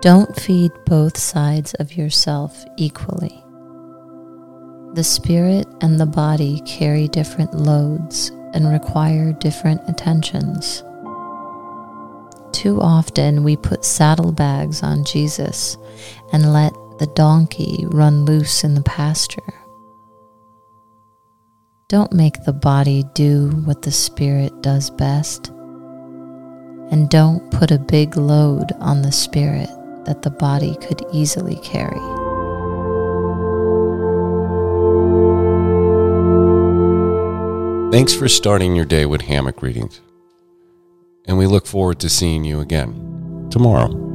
Don't feed both sides of yourself equally. The spirit and the body carry different loads and require different attentions. Too often we put saddlebags on Jesus and let the donkey run loose in the pasture. Don't make the body do what the spirit does best. And don't put a big load on the spirit that the body could easily carry. Thanks for starting your day with hammock readings. And we look forward to seeing you again tomorrow.